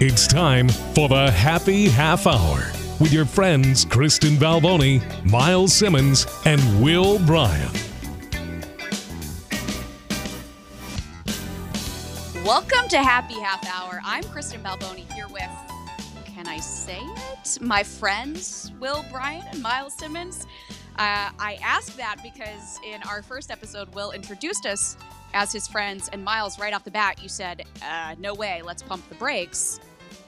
It's time for the Happy Half Hour with your friends Kristen Balboni, Miles Simmons, and Will Bryan. Welcome to Happy Half Hour. I'm Kristen Balboni here with, can I say it? My friends, Will Bryan and Miles Simmons. Uh, I asked that because in our first episode, Will introduced us as his friends, and Miles, right off the bat, you said, uh, No way, let's pump the brakes.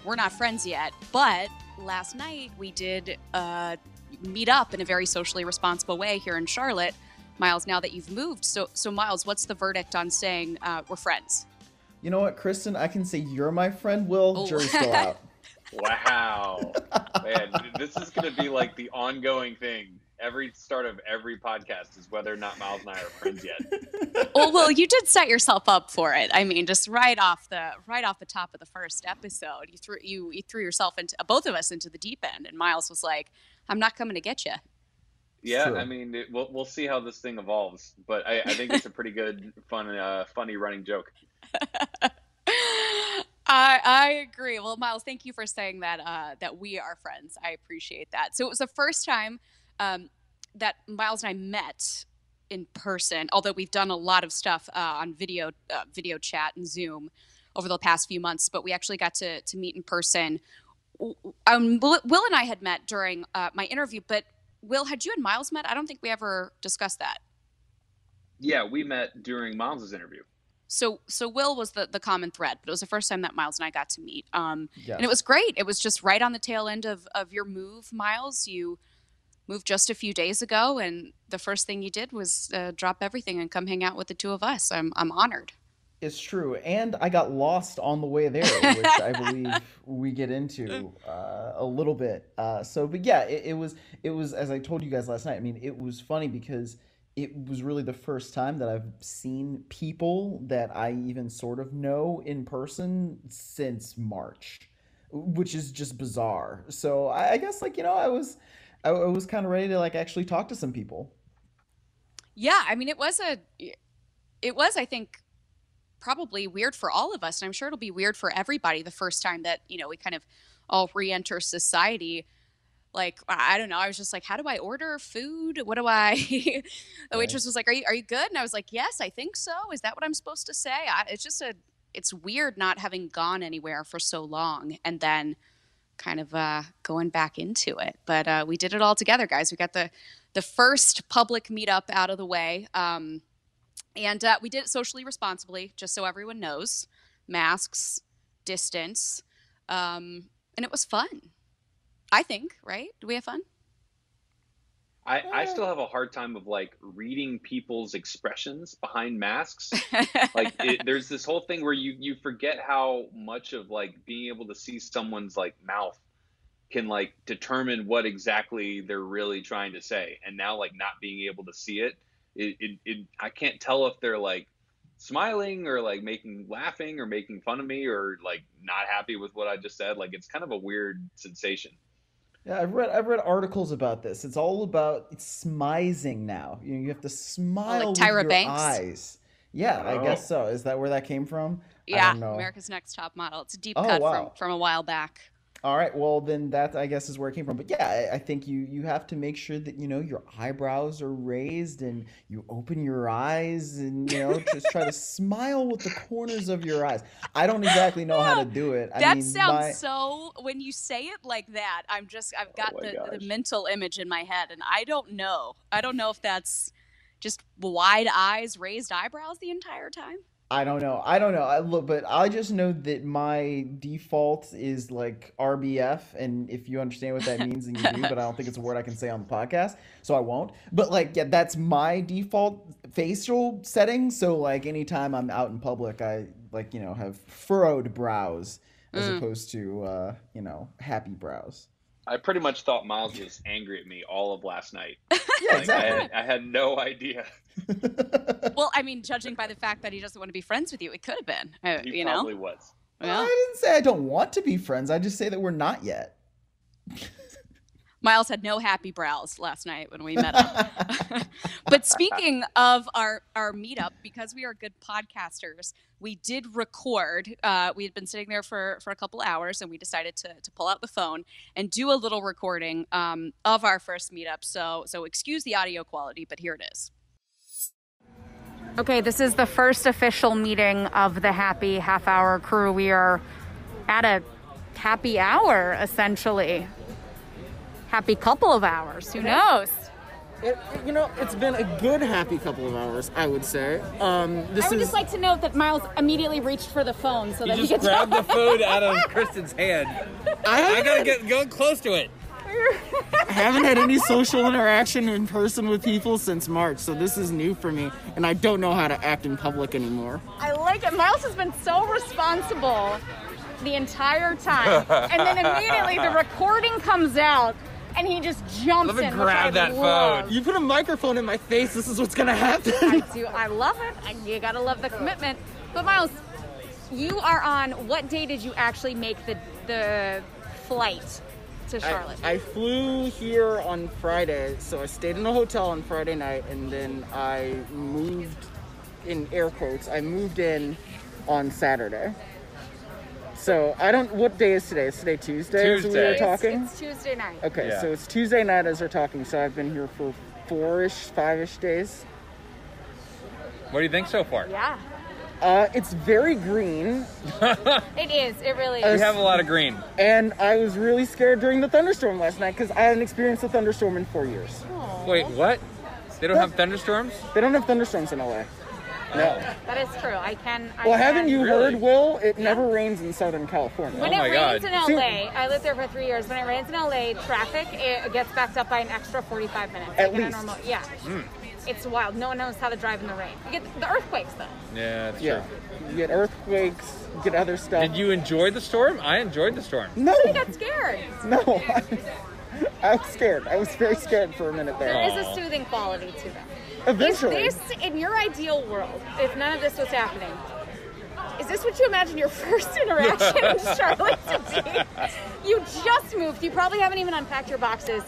We're not friends yet. But last night, we did uh, meet up in a very socially responsible way here in Charlotte. Miles, now that you've moved, so so Miles, what's the verdict on saying uh, we're friends? You know what, Kristen? I can say you're my friend. Will Oh. jury's still out. Wow. Man, this is going to be like the ongoing thing. Every start of every podcast is whether or not Miles and I are friends yet. well, well, you did set yourself up for it. I mean, just right off the right off the top of the first episode, you threw you you threw yourself into both of us into the deep end, and Miles was like, "I'm not coming to get you." Yeah, True. I mean, it, we'll, we'll see how this thing evolves, but I, I think it's a pretty good, fun, uh, funny running joke. I I agree. Well, Miles, thank you for saying that uh, that we are friends. I appreciate that. So it was the first time um, that Miles and I met in person. Although we've done a lot of stuff uh, on video uh, video chat and Zoom over the past few months, but we actually got to to meet in person. Um, Will Will and I had met during uh, my interview, but Will, had you and Miles met? I don't think we ever discussed that. Yeah, we met during Miles's interview. So so Will was the the common thread, but it was the first time that Miles and I got to meet. Um, Yes. and it was great. It was just right on the tail end of of your move, Miles. You moved just a few days ago, and the first thing you did was uh, drop everything and come hang out with the two of us. I'm I'm honored. It's true, and I got lost on the way there, which I believe we get into uh, a little bit. Uh, so, but yeah, it, it was it was as I told you guys last night. I mean, it was funny because it was really the first time that I've seen people that I even sort of know in person since March, which is just bizarre. So I, I guess like you know I was I, I was kind of ready to like actually talk to some people. Yeah, I mean, it was a, it was, I think, probably weird for all of us, and I'm sure it'll be weird for everybody the first time that you know we kind of all re-enter society. Like I don't know, I was just like, how do I order food? What do I? the waitress was like, are you are you good? And I was like, yes, I think so. Is that what I'm supposed to say? I, it's just a, it's weird not having gone anywhere for so long, and then kind of uh, going back into it. But uh, we did it all together, guys. We got the the first public meetup out of the way. Um, and uh, we did it socially responsibly, just so everyone knows masks, distance. Um, and it was fun. I think, right? Do we have fun? I, I still have a hard time of like reading people's expressions behind masks. like it, there's this whole thing where you you forget how much of like being able to see someone's like mouth can like determine what exactly they're really trying to say. And now like not being able to see it it, it, it i can't tell if they're like smiling or like making laughing or making fun of me or like not happy with what i just said. Like it's kind of a weird sensation Yeah, I've read I've read articles about this. It's all about it's smizing now. You know, you have to oh, smile like Tyra with your Banks? eyes. Yeah, I oh. guess Oh. so. Is that where that came from? I yeah, don't know. America's Next Top Model. It's a deep Oh, cut wow. from, from a while back. All right. Well, then that I guess is where it came from. But yeah, I, I think you you have to make sure that you know your eyebrows are raised and you open your eyes and you know just try to smile with the corners of your eyes. I don't exactly know how to do it. I that mean, sounds my- so. When you say it like that, I'm just. I've got Oh the, the mental image in my head, and I don't know. I don't know if that's just wide eyes, raised eyebrows the entire time. I don't know. I don't know. I look, but I just know that my default is like RBF, and if you understand what that means, then you do. But I don't think it's a word I can say on the podcast, so I won't. But like, yeah, that's my default facial setting. So like, anytime I'm out in public, I like you know have furrowed brows as opposed to uh, you know happy brows. I pretty much thought Miles was angry at me all of last night. Yeah, Like, I, exactly. had, I had no idea. Well, I mean, judging by the fact that he doesn't want to be friends with you, it could have been. Uh, He you know. probably was. Well, I didn't say I don't want to be friends. I just say that we're not yet. Miles had no happy brows last night when we met up. but speaking of our our meetup, because we are good podcasters, we did record. Uh, we had been sitting there for for a couple hours, and we decided to to pull out the phone and do a little recording um, of our first meetup. So so excuse the audio quality, but here it is. Okay, this is the first official meeting of the Happy Half Hour crew. We are at a happy hour, essentially. Happy couple of hours. Who knows? It, you know, it's been a good happy couple of hours, I would say. Um, this I would is just like to note that Miles immediately reached for the phone so that You he just could grabbed the talk. food out of Kristen's hand. I I gotta get go close to it. I haven't had any social interaction in person with people since March, so this is new for me, and I don't know how to act in public anymore. I like it. Miles has been so responsible the entire time. and then immediately the recording comes out and he just jumps Let me in. grab which I that love. phone. You put a microphone in my face, this is what's gonna happen. I do. I love it. I, you gotta love the commitment. But Miles, you are on. What day did you actually make the the flight to Charlotte? I, I flew here on Friday, so I stayed in a hotel on Friday night, and then I moved, in air quotes, I moved in on Saturday. So I don't. What day is today? Is today Tuesday? As we were Tuesday. It's- talking. It's, Tuesday night. Okay, Yeah. so it's Tuesday night as we're talking. So I've been here for four-ish, five-ish days. What do you think so far? Yeah, Uh, it's very green, it is. It really is. We have a lot of green. and I was really scared during the thunderstorm last night because I hadn't experienced a thunderstorm in four years. Wait, what? They don't have thunderstorms? They don't have thunderstorms in LA. No. That is true. I can. I Well, can. haven't you Really? heard, Will? It never rains in Southern California. When Oh my it rains God. in See- LA, I lived there for three years. When it rains in LA, traffic it gets backed up by an extra 45 minutes. At like least. normal, yeah. It's wild. No one knows how to drive in the rain. You get the earthquakes though. Yeah, that's Yeah. true. You get earthquakes, you get other stuff. Did you enjoy the storm? I enjoyed the storm. No, I got scared. no. I was scared. I was very scared for a minute There there. is a soothing quality to them. Eventually. Is this, in your ideal world, if none of this was happening, is this what you imagine your first interaction with Charlotte to be? You just moved. You probably haven't even unpacked your boxes.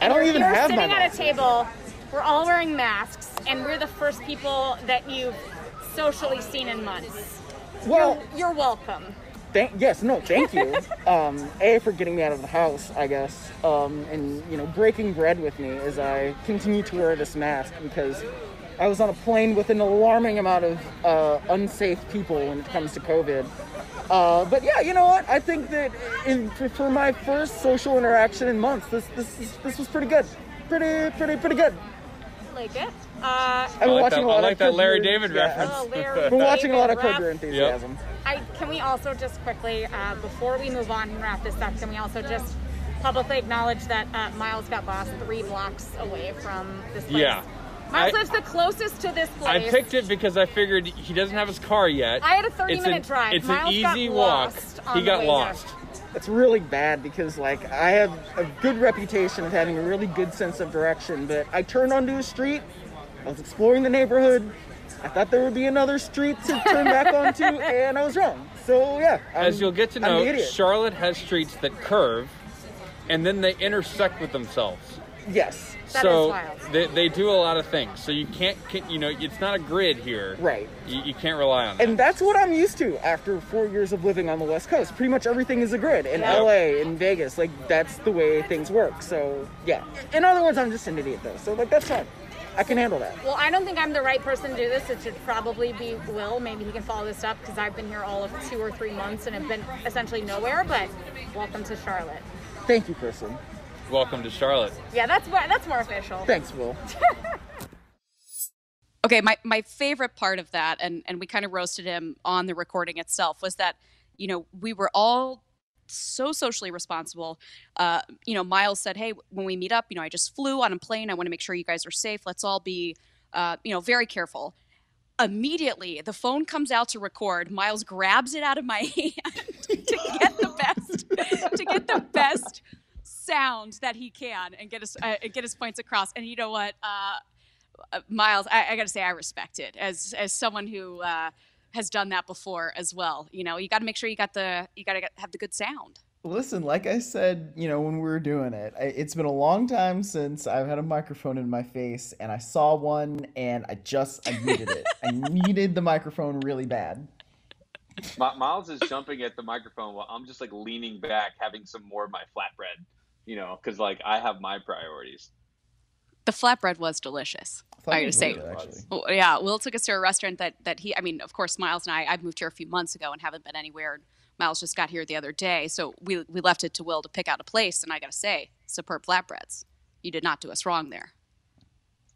I don't You're even here have my sitting at a boxes. table. We're all wearing masks, and we're the first people that you've socially seen in months. well, You're welcome. thank yes, no, thank you. um, a for getting me out of the house, I guess, um, and you know breaking bread with me as I continue to wear this mask because I was on a plane with an alarming amount of uh, unsafe people when it comes to COVID. Uh, but yeah, you know what? I think that in, for, for my first social interaction in months, this this this was pretty good, pretty pretty pretty good. Like it. Uh, I've been like watching that- a lot I like of that Larry David yeah, reference. oh, Larry Been watching a lot of David Curb Your ref- Enthusiasm. I, can we also just quickly, uh, before we move on and wrap this up, can we also just publicly acknowledge that uh, Miles got lost three blocks away from this place? Yeah. Miles I- lives the closest to this place. I picked it because I figured he doesn't have his car yet. I had a 30 It's minute an- drive. It's Miles an got easy walk. lost on He the got way lost. It's really bad because like I have a good reputation of having a really good sense of direction, but I turned onto a street, I was exploring the neighborhood, I thought there would be another street to turn back onto, and I was wrong. So yeah, I'm- As you'll get to know. Charlotte has streets that curve and then they intersect with themselves. Yes. That so is wild. They, they do a lot of things. So you can't, can, you know, it's not a grid here. Right. You, you can't rely on that. And that's what I'm used to after four years of living on the West Coast. Pretty much everything is a grid. In Yeah. LA, in Vegas, like that's the way things work. So yeah. In other words, I'm just an idiot though. So like that's fine. I can handle that. Well, I don't think I'm the right person to do this. It should probably be Will. Maybe he can follow this up because I've been here all of two or three months and have been essentially nowhere. But welcome to Charlotte. Thank you, Kristen. Welcome to Charlotte. Yeah, that's more, that's more official. Thanks, Will. Okay, my, my favorite part of that, and, and we kind of roasted him on the recording itself, was that, you know, we were all so socially responsible. Uh, you know, Miles said, hey, when we meet up, you know, I just flew on a plane. I want to make sure you guys are safe. Let's all be, uh, you know, very careful. Immediately, the phone comes out to record. Miles grabs it out of my hand to get the best, to get the best sound that he can and get his uh, get his points across. And you know what? Uh, uh, Miles, I, I got to say, I respect it as as someone who uh, has done that before as well. You know, you got to make sure you got the you got to have the good sound. Listen, like I said, you know, when we were doing it, I, it's been a long time since I've had a microphone in my face, and I saw one, and I just I needed it. I needed the microphone really bad. Mi- Miles is jumping at the microphone while I'm just like leaning back, having some more of my flatbread. You know, because like I have my priorities. The flatbread was delicious. thought I gotta say, really good, actually. Yeah, Will took us to a restaurant that that he. I mean, of course, Miles and I. I moved here a few months ago and haven't been anywhere. Miles just got here the other day, so we we left it to Will to pick out a place. And I gotta say, superb flatbreads. You did not do us wrong there.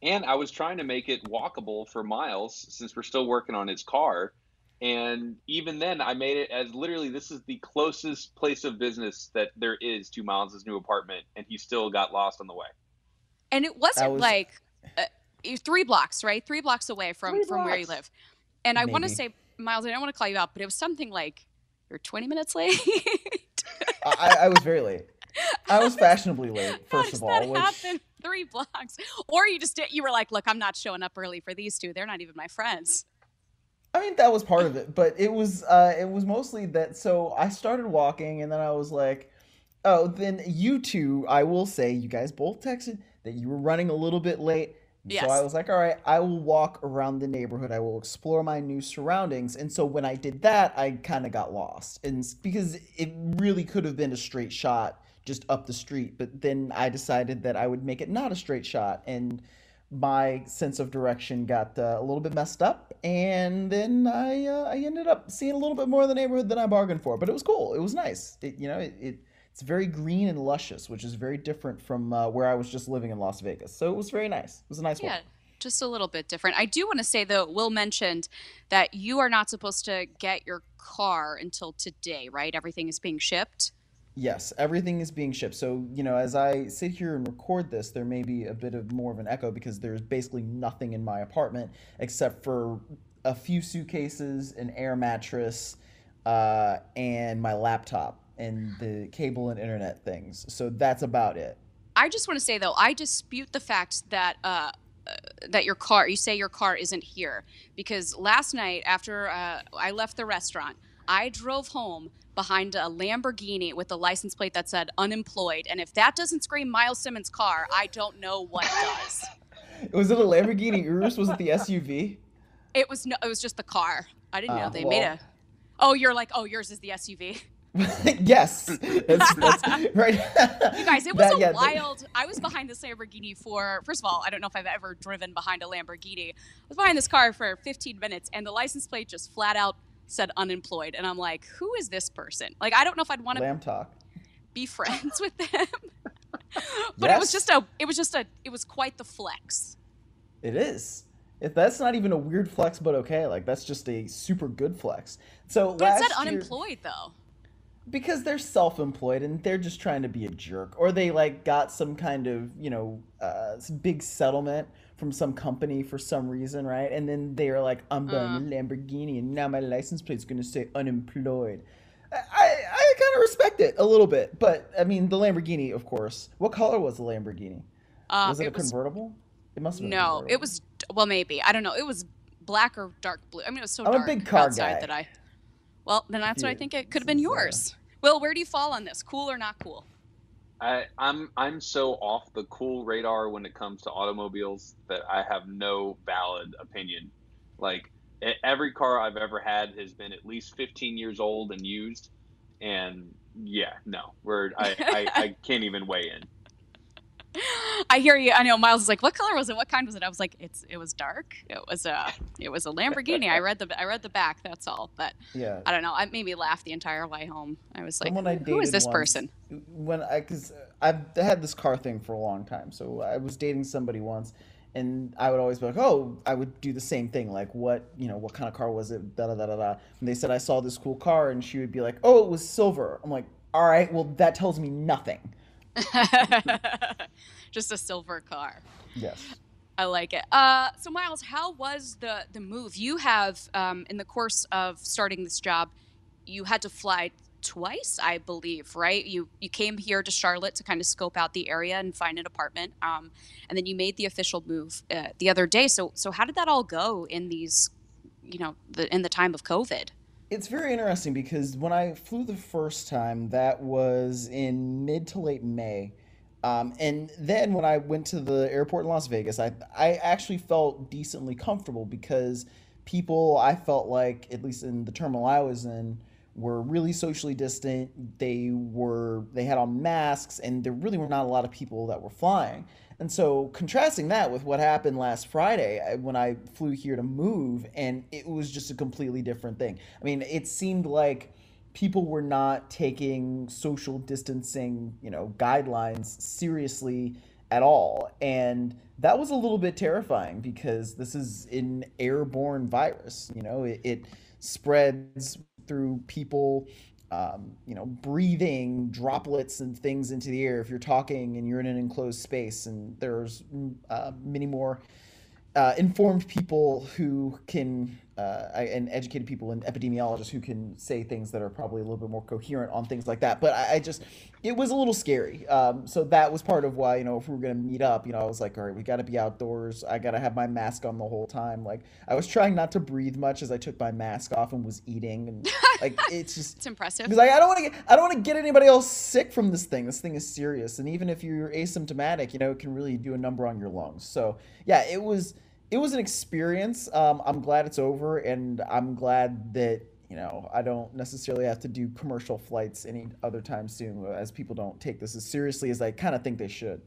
And I was trying to make it walkable for Miles since we're still working on his car. And even then, I made it as literally this is the closest place of business that there is to Miles's new apartment, and he still got lost on the way. And it wasn't was- like uh, three blocks, right? Three blocks away from Three from where you live. And I want to say, Miles, I don't want to call you out, but it was something like you're 20 minutes late. I, I was very late. I was fashionably late, How first does of all. that Which happen? Three blocks, or you just did, you were like, look, I'm not showing up early for these two. They're not even my friends. I mean, that was part of it, but it was uh, it was mostly that. So I started walking, and then I was like, "Oh, then you two." I will say, you guys both texted that you were running a little bit late. Yes. So I was like, "All right, I will walk around the neighborhood. I will explore my new surroundings." And so when I did that, I kind of got lost, and because it really could have been a straight shot just up the street, but then I decided that I would make it not a straight shot, and my sense of direction got uh, a little bit messed up, and then I uh, I ended up seeing a little bit more of the neighborhood than I bargained for. But it was cool. It was nice. It, you know, it, it it's very green and luscious, which is very different from uh, where I was just living in Las Vegas. So it was very nice. It was a nice Yeah, one. just a little bit different. I do want to say though, Will mentioned that you are not supposed to get your car until today, right? Everything is being shipped. Yes, everything is being shipped. So, you know, as I sit here and record this, there may be a bit of more of an echo because there's basically nothing in my apartment except for a few suitcases, an air mattress, uh, and my laptop and the cable and internet things. So that's about it. I just want to say though, I dispute the fact that uh, uh, that your car, you say your car isn't here because last night after uh, I left the restaurant, I drove home behind a Lamborghini with a license plate that said unemployed, and if that doesn't scream Miles Simmons' car, I don't know what does. Was it a Lamborghini Urus? Was it the SUV? It was no, it was just the car. I didn't know Ah, they made a. Oh, you're like, oh, yours is the SUV. yes, that's, that's right. You guys, it was That- a yeah, that- wild. I was behind this Lamborghini for. First of all, I don't know if I've ever driven behind a Lamborghini. I was behind this car for 15 minutes, and the license plate just flat out said unemployed, and I'm like, who is this person? Like, I don't know if I'd want to Lamb talk. be friends with them. but it was just a. It was just a. It was quite the flex. It is. If that's not even a weird flex, but okay, like that's just a super good flex. So But it last said year, unemployed though. because they're self-employed and they're just trying to be a jerk, or they like got some kind of you know uh, big settlement from some company for some reason, right? And then they are like, I'm buying a Lamborghini, and now my license plate's gonna say unemployed. I, I, I kind of respect it a little bit, but I mean the Lamborghini, of course. What color was the Lamborghini? Uh, Was it, a it was convertible? It must have been. no. It was well, maybe I don't know. It was black or dark blue. I mean, it was so I'm a dark big car outside guy. that I. Well, then that's what I think it could have been uh, yours. Will, where do you fall on this? Cool or not cool? I, I'm I'm so off the cool radar when it comes to automobiles that I have no valid opinion. Like every car I've ever had has been at least 15 years old and used, and yeah, no, we're I, I, I can't even weigh in. I hear you. I know Miles is like, "What color was it? What kind was it?" I was like, "It's it was dark. It was a it was a Lamborghini." I read the I read the back. That's all. But yeah, I don't know. I made me laugh the entire way home. I was like, I "Who is this once, person?" When I because I've had this car thing for a long time. So I was dating somebody once, and I would always be like, "Oh, I would do the same thing. Like, what you know, what kind of car was it?" Da da da da da. And they said I saw this cool car, and she would be like, "Oh, it was silver." I'm like, "All right, well that tells me nothing." just a silver car. Yes. I like it. Uh, so Miles, how was the the move? You have um, in the course of starting this job, you had to fly twice, I believe, right? You you came here to Charlotte to kind of scope out the area and find an apartment, um, and then you made the official move uh, the other day. So so how did that all go in these, you know, the, in the time of COVID? It's very interesting because when I flew the first time, that was in mid to late May. Um, and then when I went to the airport in Las Vegas, I I actually felt decently comfortable because people I felt like at least in the terminal I was in were really socially distant. They were they had on masks, and there really were not a lot of people that were flying. And so contrasting that with what happened last Friday when I flew here to move, and it was just a completely different thing. I mean, it seemed like people were not taking social distancing, you know, guidelines seriously at all. And that was a little bit terrifying because this is an airborne virus. You know, it, it spreads through people, um, you know, breathing droplets and things into the air if you're talking and you're in an enclosed space. And there's uh, many more uh, informed people who can uh, and educated people and epidemiologists who can say things that are probably a little bit more coherent on things like that. But I, I just, it was a little scary. Um, so that was part of why, you know, if we were going to meet up, you know, I was like, all right, we got to be outdoors. I got to have my mask on the whole time. Like, I was trying not to breathe much as I took my mask off and was eating. And like, it's just, it's impressive. Because like, I don't want to get, I don't want to get anybody else sick from this thing. This thing is serious. And even if you're asymptomatic, you know, it can really do a number on your lungs. So yeah, it was, it was an experience. Um, I'm glad it's over, and I'm glad that you know I don't necessarily have to do commercial flights any other time soon, as people don't take this as seriously as I kind of think they should.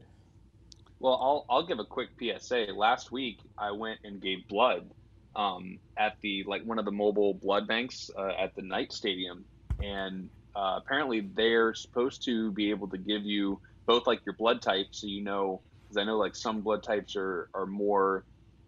Well, I'll I'll give a quick PSA. Last week, I went and gave blood um, at the like one of the mobile blood banks uh, at the night Stadium, and uh, apparently they're supposed to be able to give you both like your blood type, so you know because I know like some blood types are are more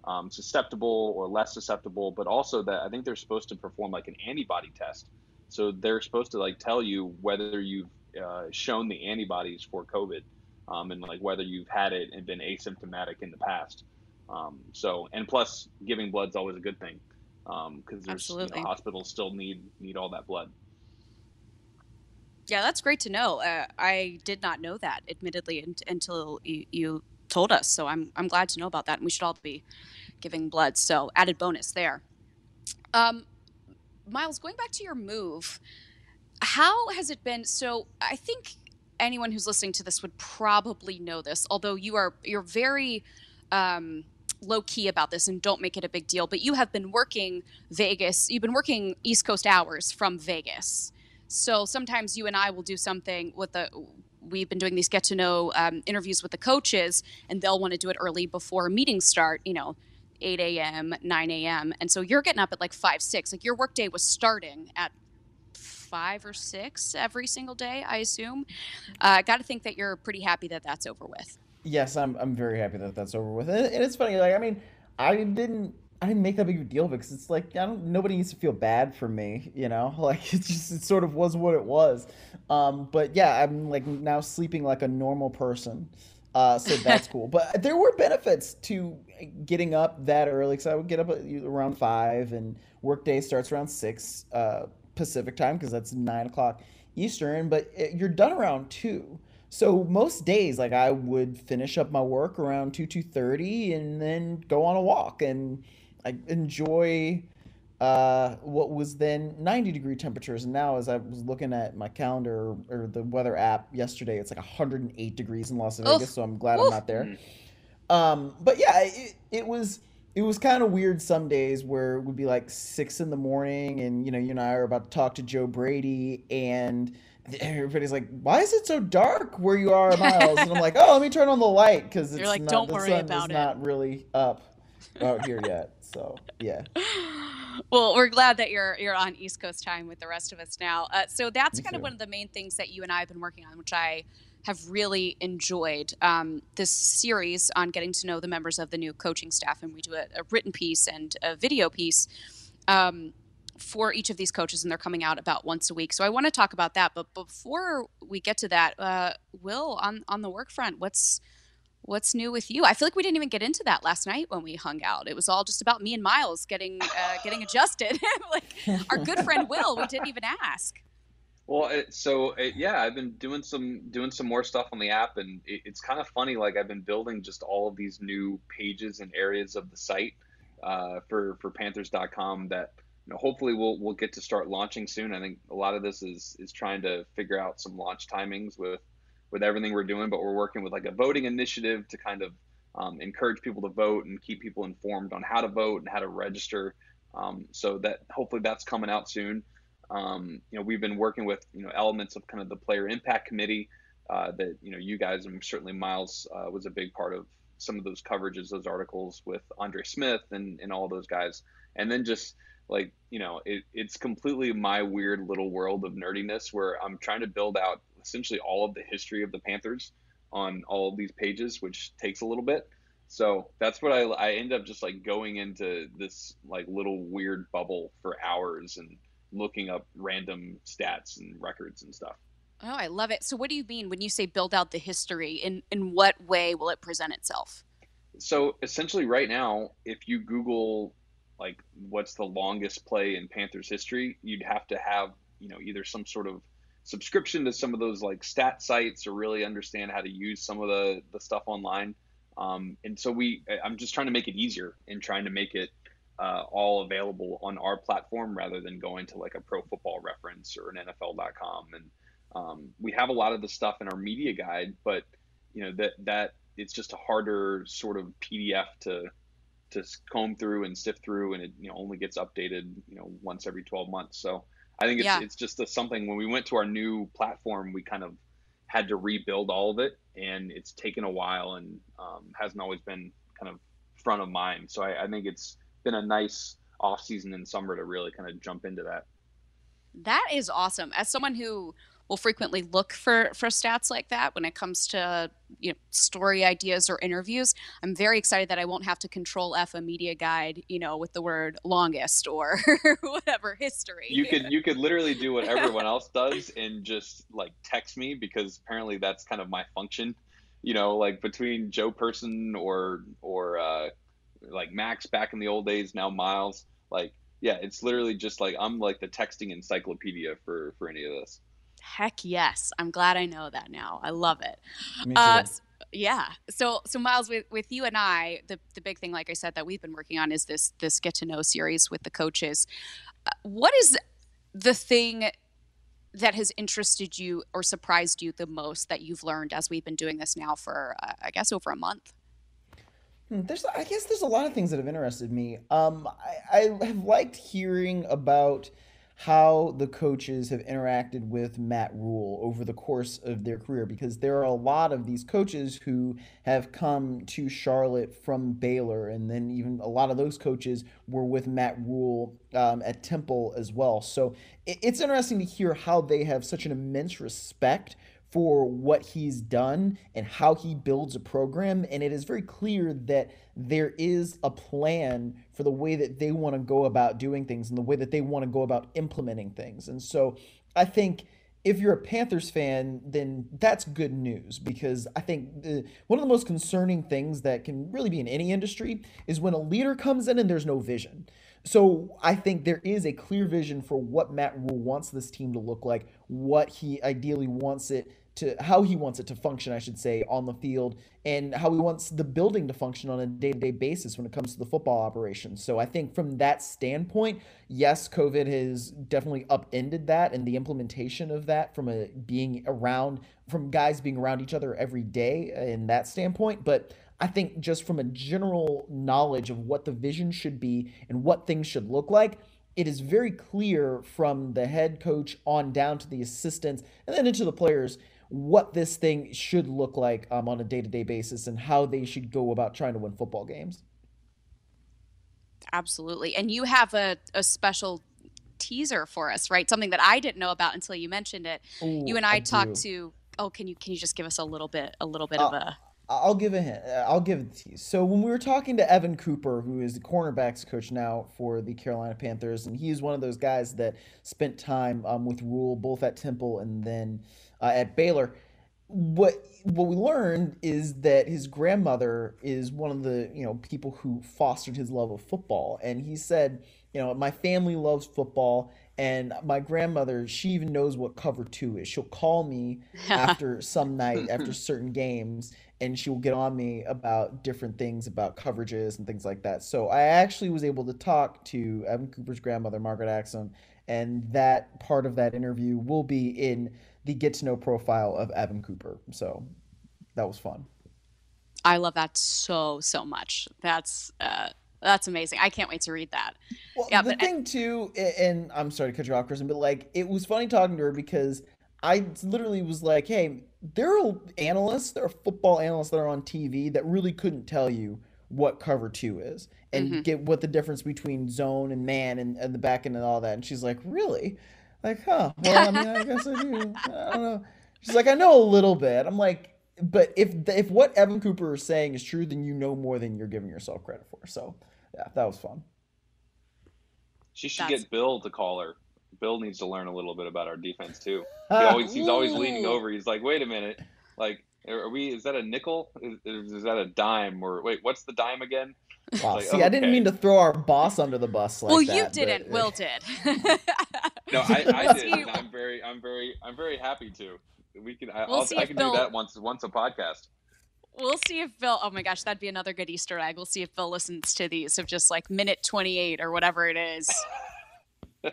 um, susceptible or less susceptible, but also that I think they're supposed to perform like an antibody test. So they're supposed to like tell you whether you've uh, shown the antibodies for COVID um, and like whether you've had it and been asymptomatic in the past. Um, so and plus giving blood's always a good thing because um, there's you know, hospitals still need need all that blood. Yeah, that's great to know. Uh, I did not know that, admittedly, until you, you told us. So I'm I'm glad to know about that, and we should all be giving blood. So added bonus there. Um, Miles, going back to your move, how has it been? So I think anyone who's listening to this would probably know this, although you are you're very um, low key about this and don't make it a big deal. But you have been working Vegas. You've been working East Coast hours from Vegas. So sometimes you and I will do something with the we've been doing these get to know um, interviews with the coaches, and they'll want to do it early before meetings start. You know, 8 a.m., 9 a.m. And so you're getting up at like 5, 6. Like your workday was starting at five or six every single day, I assume. I uh, got to think that you're pretty happy that that's over with. Yes, I'm, I'm very happy that that's over with. And it's funny, like, I mean, I didn't. I didn't make that big of a deal because it's like I don't. Nobody needs to feel bad for me, you know. Like it just it sort of was what it was. Um, but yeah, I'm like now sleeping like a normal person. Uh, so that's cool. But there were benefits to getting up that early because I would get up around five, and workday starts around six uh, Pacific time because that's nine o'clock Eastern. But it, you're done around two. So most days, like I would finish up my work around two two thirty, and then go on a walk, and I enjoy uh, what was then 90 degree temperatures. And now, as I was looking at my calendar or the weather app yesterday, it's like 108 degrees in Las Vegas. Oof. So I'm glad Oof. I'm not there. Um, but yeah, it, it was it was kind of weird some days where it would be like six in the morning, and you know, you and I are about to talk to Joe Brady, and everybody's like, "Why is it so dark where you are, Miles?" and I'm like, "Oh, let me turn on the light because it's like, not, don't worry about it. Not really up out here yet." So yeah. well, we're glad that you're you're on East Coast time with the rest of us now. Uh, so that's Me kind too. of one of the main things that you and I have been working on, which I have really enjoyed um, this series on getting to know the members of the new coaching staff, and we do a, a written piece and a video piece. Um, for each of these coaches, and they're coming out about once a week. So I want to talk about that. But before we get to that, uh, Will, on on the work front, what's what's new with you? I feel like we didn't even get into that last night when we hung out. It was all just about me and Miles getting uh, getting adjusted. like our good friend Will, we didn't even ask. Well, it, so it, yeah, I've been doing some doing some more stuff on the app, and it, it's kind of funny. Like I've been building just all of these new pages and areas of the site uh, for for Panthers.com that you know hopefully we'll we'll get to start launching soon. I think a lot of this is is trying to figure out some launch timings with with everything we're doing, but we're working with like a voting initiative to kind of um, encourage people to vote and keep people informed on how to vote and how to register. Um, so that hopefully that's coming out soon. Um, you know, we've been working with you know elements of kind of the player impact committee uh, that you know you guys and certainly Miles uh, was a big part of some of those coverages, those articles with Andre Smith and and all those guys, and then just like you know it, it's completely my weird little world of nerdiness where I'm trying to build out essentially all of the history of the Panthers on all of these pages, which takes a little bit. So that's what I I end up just like going into this like little weird bubble for hours and looking up random stats and records and stuff. Oh, I love it. So what do you mean when you say build out the history? In in what way will it present itself? So essentially right now, if you Google like what's the longest play in Panthers history, you'd have to have, you know, either some sort of subscription to some of those like stat sites or really understand how to use some of the the stuff online. Um, and so we, I'm just trying to make it easier and trying to make it uh, all available on our platform rather than going to like a pro football reference or an NFL.com. And um, we have a lot of the stuff in our media guide, but you know that that it's just a harder sort of PDF to to comb through and sift through, and it you know only gets updated you know once every 12 months. So I think it's yeah. it's just a, something when we went to our new platform, we kind of had to rebuild all of it, and it's taken a while and um, hasn't always been kind of front of mind. So I, I think it's been a nice off season in summer to really kind of jump into that. That is awesome. As someone who will frequently look for for stats like that when it comes to you know story ideas or interviews. I'm very excited that I won't have to control F a media guide, you know, with the word longest or whatever history. You could you could literally do what everyone else does and just like text me because apparently that's kind of my function. You know, like between Joe Person or or uh, like Max back in the old days, now Miles. Like, yeah, it's literally just like I'm like the texting encyclopedia for for any of this. Heck yes. I'm glad I know that now. I love it. Uh, yeah. So so Miles with with you and I, the the big thing like I said that we've been working on is this this get to know series with the coaches. Uh, what is the thing that has interested you or surprised you the most that you've learned as we've been doing this now for uh, I guess over a month? Hmm, there's, I guess, there's a lot of things that have interested me. Um, I, I have liked hearing about how the coaches have interacted with Matt Rhule over the course of their career because there are a lot of these coaches who have come to Charlotte from Baylor, and then even a lot of those coaches were with Matt Rhule um, at Temple as well. So it's interesting to hear how they have such an immense respect for what he's done and how he builds a program. And it is very clear that there is a plan for the way that they want to go about doing things and the way that they want to go about implementing things. And so I think if you're a Panthers fan, then that's good news because I think the, one of the most concerning things that can really be in any industry is when a leader comes in and there's no vision. So I think there is a clear vision for what Matt Rhule wants this team to look like, what he ideally wants it to how he wants it to function, I should say, on the field, and how he wants the building to function on a day to day basis when it comes to the football operation. So I think from that standpoint, yes, COVID has definitely upended that and the implementation of that from a being around, from guys being around each other every day in that standpoint. But I think just from a general knowledge of what the vision should be and what things should look like, it is very clear from the head coach on down to the assistants and then into the players what this thing should look like um, on a day-to-day basis and how they should go about trying to win football games absolutely and you have a, a special teaser for us right something that i didn't know about until you mentioned it Ooh, you and i, I talked to oh can you can you just give us a little bit a little bit uh, of a I'll give a hint. I'll give it to you. So when we were talking to Evan Cooper, who is the cornerbacks coach now for the Carolina Panthers, and he is one of those guys that spent time um, with Rhule both at Temple and then uh, at Baylor. What what we learned is that his grandmother is one of the you know people who fostered his love of football, and he said, you know, my family loves football, and my grandmother, she even knows what cover two is. She'll call me after some night, after certain games, and she will get on me about different things about coverages and things like that. So I actually was able to talk to Evan Cooper's grandmother, Margaret Axon, and that part of that interview will be in the get to know profile of Evan Cooper. So that was fun. I love that so so much. That's uh, that's amazing. I can't wait to read that. Well, yeah, the but thing I- too, and I'm sorry to cut you off, Kristen, but like it was funny talking to her because I literally was like, hey, there are analysts, there are football analysts that are on TV that really couldn't tell you what cover two is and mm-hmm. get what the difference between zone and man and, and the back end and all that. And she's like, really? Like, huh? Well, I mean, I guess I do. I don't know. She's like, I know a little bit. I'm like, but if if what Evan Cooper is saying is true, then you know more than you're giving yourself credit for. So, yeah, that was fun. She should That's... get Bill to call her. Bill needs to learn a little bit about our defense too. He always he's always leaning over. He's like, wait a minute, like are we? Is that a nickel? Is, is that a dime? Or wait, what's the dime again? Wow. Like, See, okay. I didn't mean to throw our boss under the bus like well, that. Well, you didn't. But... Will did. no, I, I did. I'm very, I'm very, I'm very happy to. We can. I, we'll I can Bill... do that once, once a podcast. We'll see if Bill. Oh my gosh, that'd be another good Easter egg. We'll see if Bill listens to these of just like minute 28 or whatever it is.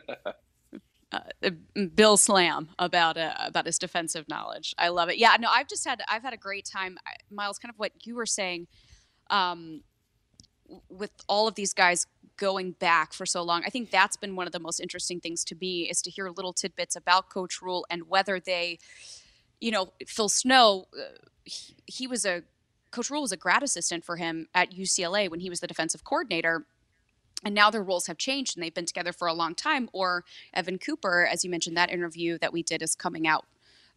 uh, Bill Slam about uh, about his defensive knowledge. I love it. Yeah, no, I've just had I've had a great time, Miles. Kind of what you were saying, um, with all of these guys going back for so long. I think that's been one of the most interesting things to me is to hear little tidbits about Coach Rhule and whether they, you know, Phil Snow, uh, he, he was a Coach Rhule was a grad assistant for him at UCLA when he was the defensive coordinator and now their roles have changed and they've been together for a long time. Or Evan Cooper, as you mentioned, that interview that we did is coming out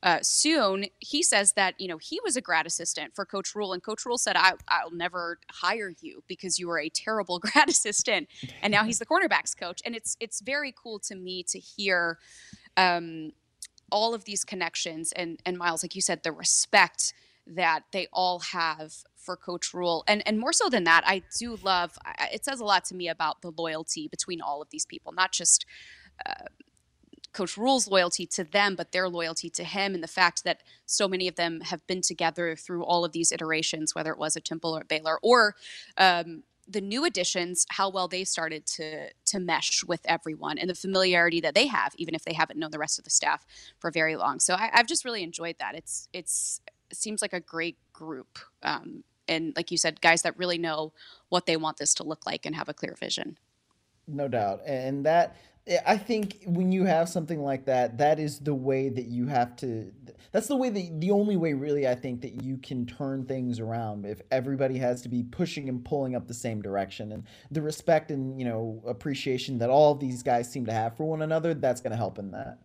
uh, soon. He says that you know he was a grad assistant for Coach Rhule and Coach Rhule said, I, "I'll never hire you because you were a terrible grad assistant." And now he's the cornerbacks coach, and it's it's very cool to me to hear um, all of these connections and and Miles, like you said, the respect that they all have for Coach Rhule, And and more so than that, I do love. It says a lot to me about the loyalty between all of these people, not just. Uh, Coach Rhule's loyalty to them, but their loyalty to him, and the fact that so many of them have been together through all of these iterations, whether it was a Temple or Baylor, or um, the new additions, how well they started to to mesh with everyone, and the familiarity that they have, even if they haven't known the rest of the staff for very long. So I, have just really enjoyed that. It's it's seems like a great group. Um, and like you said, guys that really know what they want this to look like and have a clear vision. No doubt. And that, eh, I think when you have something like that, that is the way that you have to. That's the way that the only way, really, I think that you can turn things around. If everybody has to be pushing and pulling up the same direction, and the respect and you know appreciation that all of these guys seem to have for one another, that's going to help in that.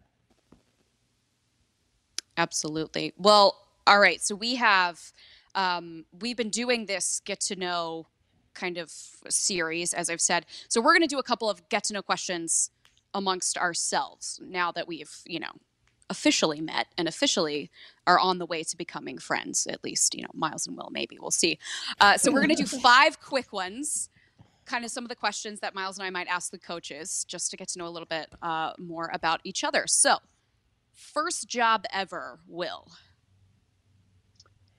Absolutely. Well, all right. So we have um, we've been doing this get to know kind of series, as I've said. So we're going to do a couple of get to know questions amongst ourselves now that we've you know officially met and officially are on the way to becoming friends. At least you know Miles and Will. Maybe we'll see. Uh, so we're going to do five quick ones. Kind of some of the questions that Miles and I might ask the coaches just to get to know a little bit uh, more about each other. So, first job ever, Will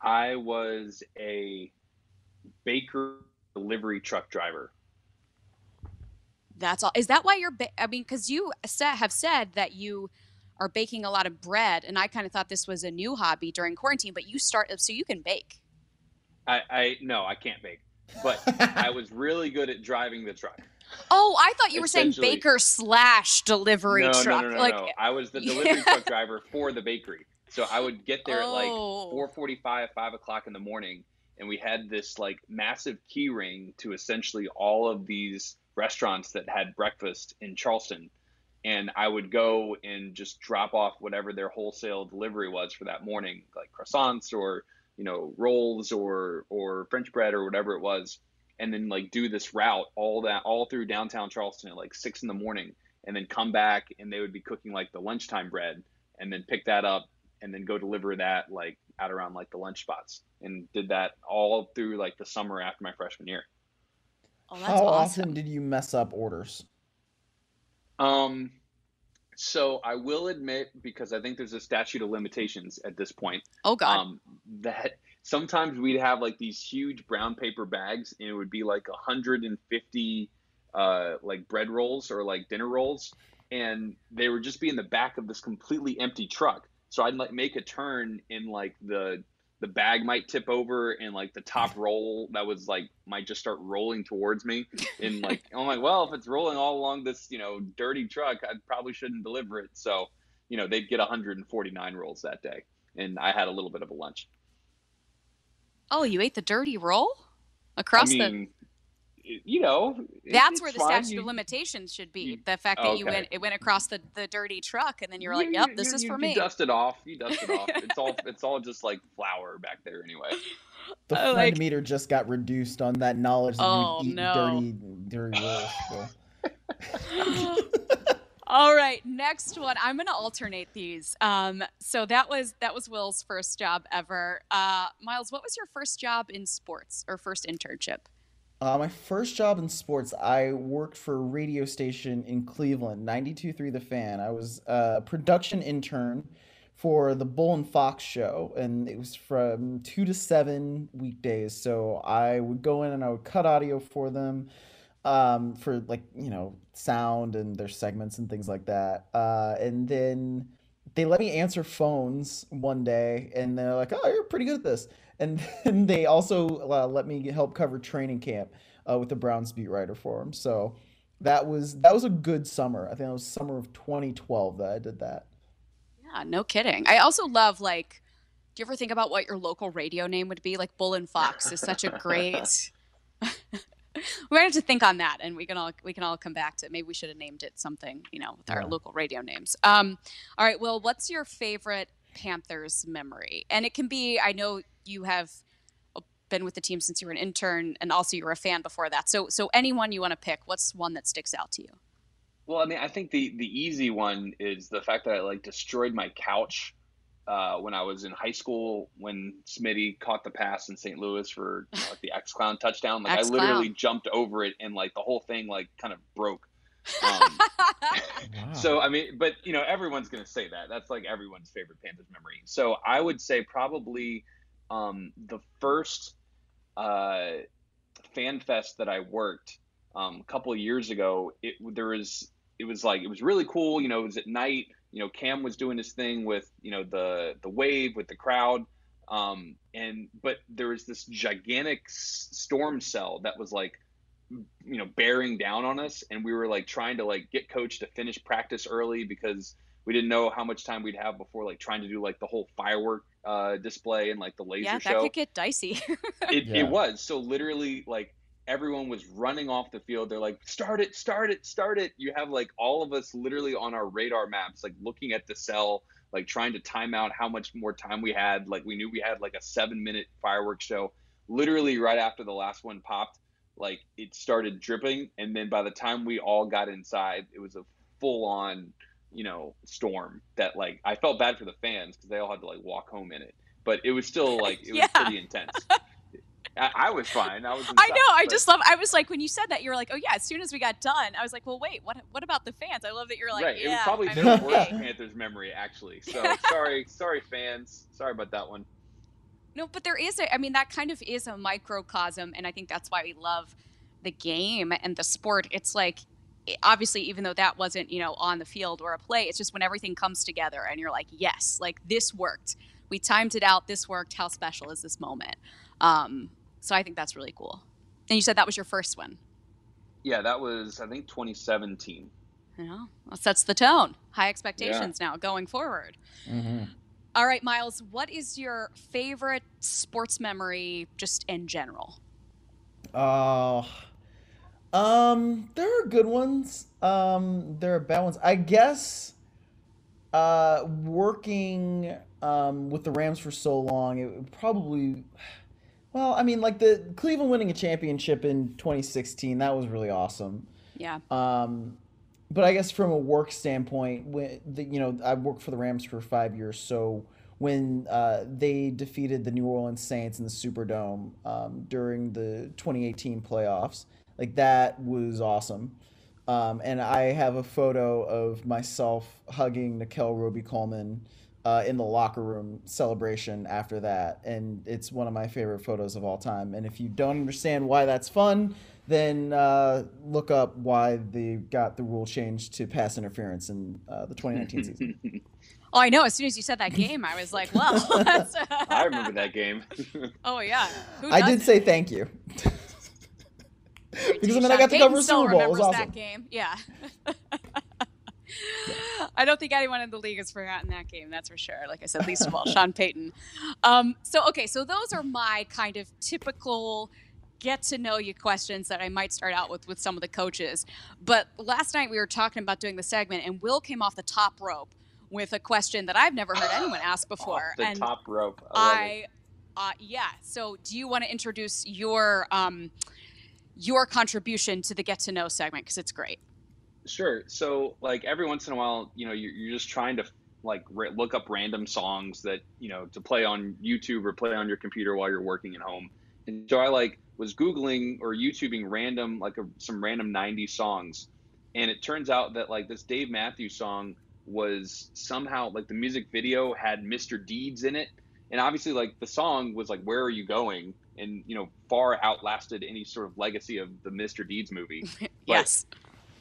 I was a baker delivery truck driver. That's all. Is that why you're? Ba- I mean, because you have said that you are baking a lot of bread, and I kind of thought this was a new hobby during quarantine. But you start so you can bake. I, I no, I can't bake, but I was really good at driving the truck. Oh, I thought you were saying baker slash delivery no, truck. No, no, no, like, no. I was the delivery truck driver for the bakery. So I would get there at like Oh. 4:45, 5 o'clock in the morning, and we had this like massive key ring to essentially all of these restaurants that had breakfast in Charleston. And I would go and just drop off whatever their wholesale delivery was for that morning, like croissants or you know rolls or or French bread or whatever it was, and then like do this route all that all through downtown Charleston at like six in the morning, and then come back and they would be cooking like the lunchtime bread, and then pick that up and then go deliver that like out around like the lunch spots, and did that all through like the summer after my freshman year. oh, that's How awesome. often did you mess up orders? Um, so I will admit because I think there's a statute of limitations at this point. Oh God. um, that sometimes we'd have like these huge brown paper bags and it would be like 150 uh, like bread rolls or like dinner rolls and they would just be in the back of this completely empty truck so i'd like make a turn and like the the bag might tip over and like the top roll that was like might just start rolling towards me. And like i'm like well if it's rolling all along this you know dirty truck i probably shouldn't deliver it. So you know they'd get 149 rolls that day. And i had a little bit of a lunch. Oh, you ate the dirty roll across I the. mean, it- you know, That's it's where the fine. statute You- of limitations should be. you- the fact that you went, it went across the, the dirty truck, and then you're you- like, "Yep, you- this you- is you- for you me." dust it off. You dust it off. It's all it's all just like flour back there anyway. The Oh, friend like- meter just got reduced on that knowledge that Oh, you eat no. dirty, dirty rolls. so. All right, next one. I'm gonna alternate these. Um, so that was that was Will's first job ever. Uh, Miles, what was your first job in sports or first internship? Uh, my first job in sports, I worked for a radio station in Cleveland, 92.3 The Fan. I was a production intern for the Bull and Fox show, and it was from 2 to 7 weekdays. So I would go in and I would cut audio for them um, for, like, you know, sound and their segments and things like that. Uh, and then they let me answer phones one day, and they're like, "Oh, you're pretty good at this." And then they also uh, let me help cover training camp uh, with the Browns beat writer for them. So that was that was a good summer. I think it was summer of 2012 that I did that. Yeah, no kidding. I also love like. Do you ever think about what your local radio name would be? Like Bull and Fox is such a great. we might have to think on that, and we can all we can all come back to. it. Maybe we should have named it something, you know, with our Yeah. local radio names. Um, all right. Well, what's your favorite Panthers memory? And it can be. I know you have been with the team since you were an intern, and also you were a fan before that. So, so anyone you want to pick, what's one that sticks out to you? Well, I mean, I think the the easy one is the fact that I like destroyed my couch uh, when I was in high school when Smitty caught the pass in St. Louis for you know, like the X Clown touchdown. Like I X-Clown. literally jumped over it and like the whole thing like kind of broke. Um, So I mean, but you know, everyone's gonna say that. That's like everyone's favorite Panthers memory. So I would say probably um, the first uh, fan fest that I worked um, a couple of years ago. It there was it was like it was really cool. You know, it was at night. You know, Cam was doing his thing with you know the the wave with the crowd. Um, and but there was this gigantic s- storm cell that was like you know bearing down on us. And we were like trying to like get coach to finish practice early because we didn't know how much time we'd have before like trying to do like the whole firework uh display and like the laser yeah, that show. could get dicey. it, Yeah. it was. So literally like everyone was running off the field. They're like start it start it start it. You have like all of us literally on our radar maps like looking at the cell like trying to time out how much more time we had. Like we knew we had like a seven minute fireworks show literally right after the last one popped like it started dripping and then by the time we all got inside it was a full on you know storm that like i felt bad for the fans because they all had to like walk home in it but it was still like it Yeah. was pretty intense I, I was fine i was I know. I but- just love. I was like, when you said that, you were like, "Oh yeah." As soon as we got done, I was like, "Well, wait. What? What about the fans?" I love that you're like, right "Yeah." it was probably I'm their okay." worst panthers memory actually so sorry sorry fans sorry about that one No, but there is a. I mean, that kind of is a microcosm, and I think that's why we love the game and the sport. It's like obviously even though that wasn't you know on the field or a play it's just when everything comes together and you're like yes like this worked we timed it out this worked how special is this moment um, so i think that's really cool and you said that was your first one yeah that was i think 2017 you know well, sets the tone high expectations yeah. now going forward mm-hmm. All right miles what is your favorite sports memory just in general uh um, there are good ones. Um, there are bad ones. I guess. Uh, working um with the Rams for so long, it would probably. Well, I mean, like the Cleveland winning a championship in 2016, that was really awesome. Yeah. Um, but I guess from a work standpoint, when the, you know, I worked for the Rams for five years, so when uh, they defeated the New Orleans Saints in the Superdome um, during the 2018 playoffs, like that was awesome. Um, and I have a photo of myself hugging Nickell Robey-Coleman uh, in the locker room celebration after that, and it's one of my favorite photos of all time. And if you don't understand why that's fun, then uh, look up why they got the rule changed to pass interference in uh, the 2019 season. Oh, I know. As soon as you said that game, I was like, "Well, I remember that game." oh yeah, I did say thank you because I mean, I got to cover a Super Bowl. It was awesome. That game, yeah. I don't think anyone in the league has forgotten that game. That's for sure. Like I said, least of all Sean Payton. Um, so okay, so those are my kind of typical get to know you questions that I might start out with with some of the coaches. But last night we were talking about doing the segment, and Will came off the top rope with a question that I've never heard anyone ask before. Off the and top rope. I, I uh, yeah. So do you want to introduce your? Um, your contribution to the get to know segment because it's great. Sure. So, like every once in a while, you know, you're, you're just trying to like look up random songs that you know to play on YouTube or play on your computer while you're working at home. And so I like was googling or YouTubing random like a, some random '90s songs, and it turns out that like this Dave Matthews song was somehow like the music video had Mr. Deeds in it, and obviously like the song was like Where Are You Going, and you know far outlasted any sort of legacy of the Mr. Deeds movie. yes.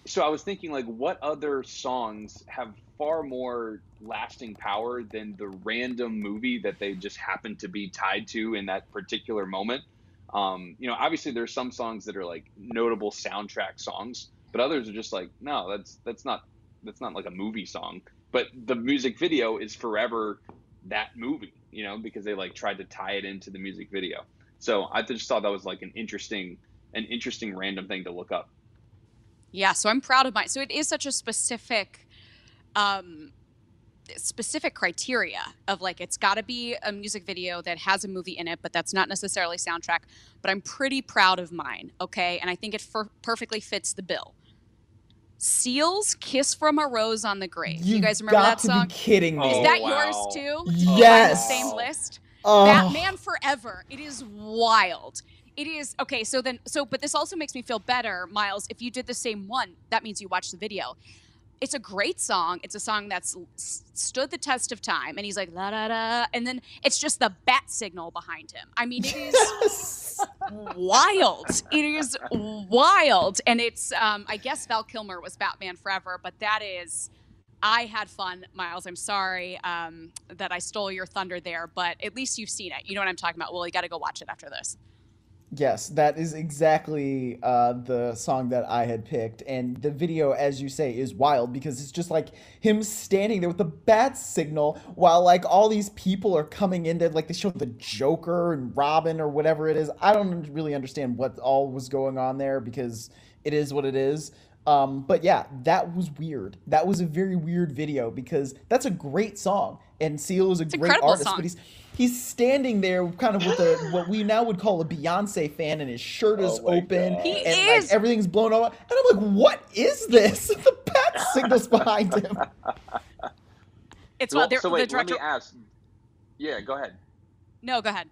so I was thinking like what other songs have far more lasting power than the random movie that they just happen to be tied to in that particular moment. Um, you know, obviously there's some songs that are like notable soundtrack songs, but others are just like, no, that's that's not that's not like a movie song. But the music video is forever that movie, you know, because they like tried to tie it into the music video. So I just thought that was like an interesting, an interesting random thing to look up. Yeah, so I'm proud of mine. So it is such a specific, um, specific criteria of like it's got to be a music video that has a movie in it, but that's not necessarily soundtrack. But I'm pretty proud of mine. Okay, and I think it for- perfectly fits the bill. Seal's "Kiss from a Rose on the Grave." You, you guys remember that song? kidding me! Is that oh, wow. yours too? Yes. Same list. Oh. Batman Forever. It is wild. It is okay. So then, so but this also makes me feel better, Miles. If you did the same one, that means you watched the video. It's a great song. It's a song that's stood the test of time. And he's like la da da, and then it's just the bat signal behind him. I mean, it is wild. It is wild, and it's um, I guess Val Kilmer was Batman Forever, but that is I had fun, Miles. I'm sorry um, that I stole your thunder there, but at least you've seen it. You know what I'm talking about. Well, you got to go watch it after this. Yes, that is exactly uh, the song that I had picked. And the video, as you say, is wild because it's just like him standing there with the bat signal while like all these people are coming in there. Like they show the Joker and Robin or whatever it is. I don't really understand what all was going on there because it is what it is. Um, but yeah, that was weird. That was a very weird video because that's a great song, and Seal is a it's great artist, song. but he's he's standing there kind of with a what we now would call a Beyonce fan, and his shirt is oh open, God. he and is. like everything's blown up, and I'm like, what is this? the bat signals behind him. It's well, so wait, the director. Let me ask. Yeah, go ahead. No, go ahead.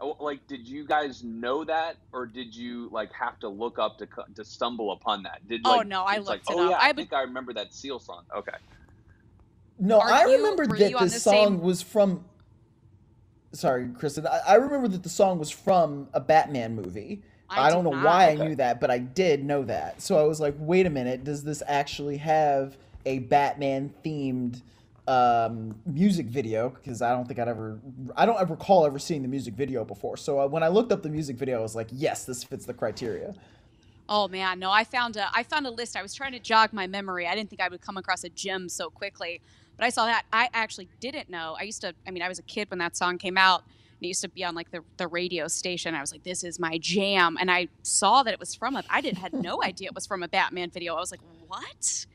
Oh, like did you guys know that or did you like have to look up to to stumble upon that did oh no i looked like, it oh up yeah i, I think i remember that seal song okay no Are i you- remember that this the song same- was from sorry, Kristen. I, I remember that the song was from a Batman movie. I I, don't know not. why Okay. I knew that, but I did know that. So I was like, wait a minute, does this actually have a Batman themed um, music video? Because I don't think I'd ever, I don't ever recall ever seeing the music video before. So uh, when I looked up the music video, I was like, yes, this fits the criteria. Oh man, no, I found a I found a list. I was trying to jog my memory. I didn't think I would come across a gem so quickly. But I saw that. I actually didn't know. I used to I mean, I was a kid when that song came out. And it used to be on like the, the radio station. I was like, this is my jam. And I saw that it was from a I did had no idea it was from a Batman video. I was like, what?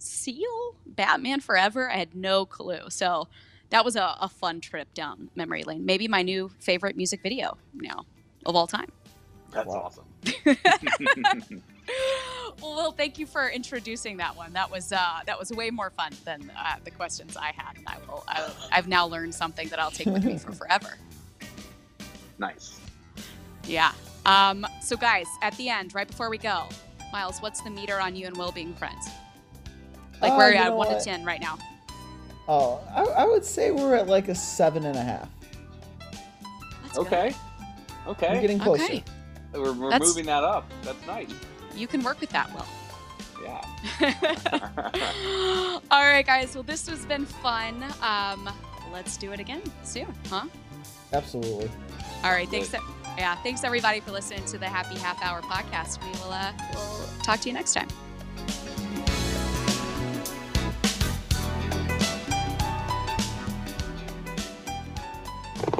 Seal? Batman Forever? I had no clue. So that was a, a fun trip down memory lane. Maybe my new favorite music video now of all time. That's awesome. well, thank you for introducing that one. That was uh, that was way more fun than uh, the questions I had, and I will. I, I've now learned something that I'll take with me for forever. Nice. Yeah. Um, so, guys, at the end, right before we go, Miles, what's the meter on you and Will being friends? Like Uh, we're you at one what? to ten right now. Oh, I, I would say we're at like a seven and a half. Okay. Okay. We're getting closer. Okay. We're, we're moving that up. That's nice. You can work with that, Will. Yeah. All right, guys. Well, this has been fun. Um, let's do it again soon, huh? Absolutely. All right. Thanks. Yeah. Thanks everybody for listening to the Happy Half Hour podcast. We will. Uh, we'll talk to you next time.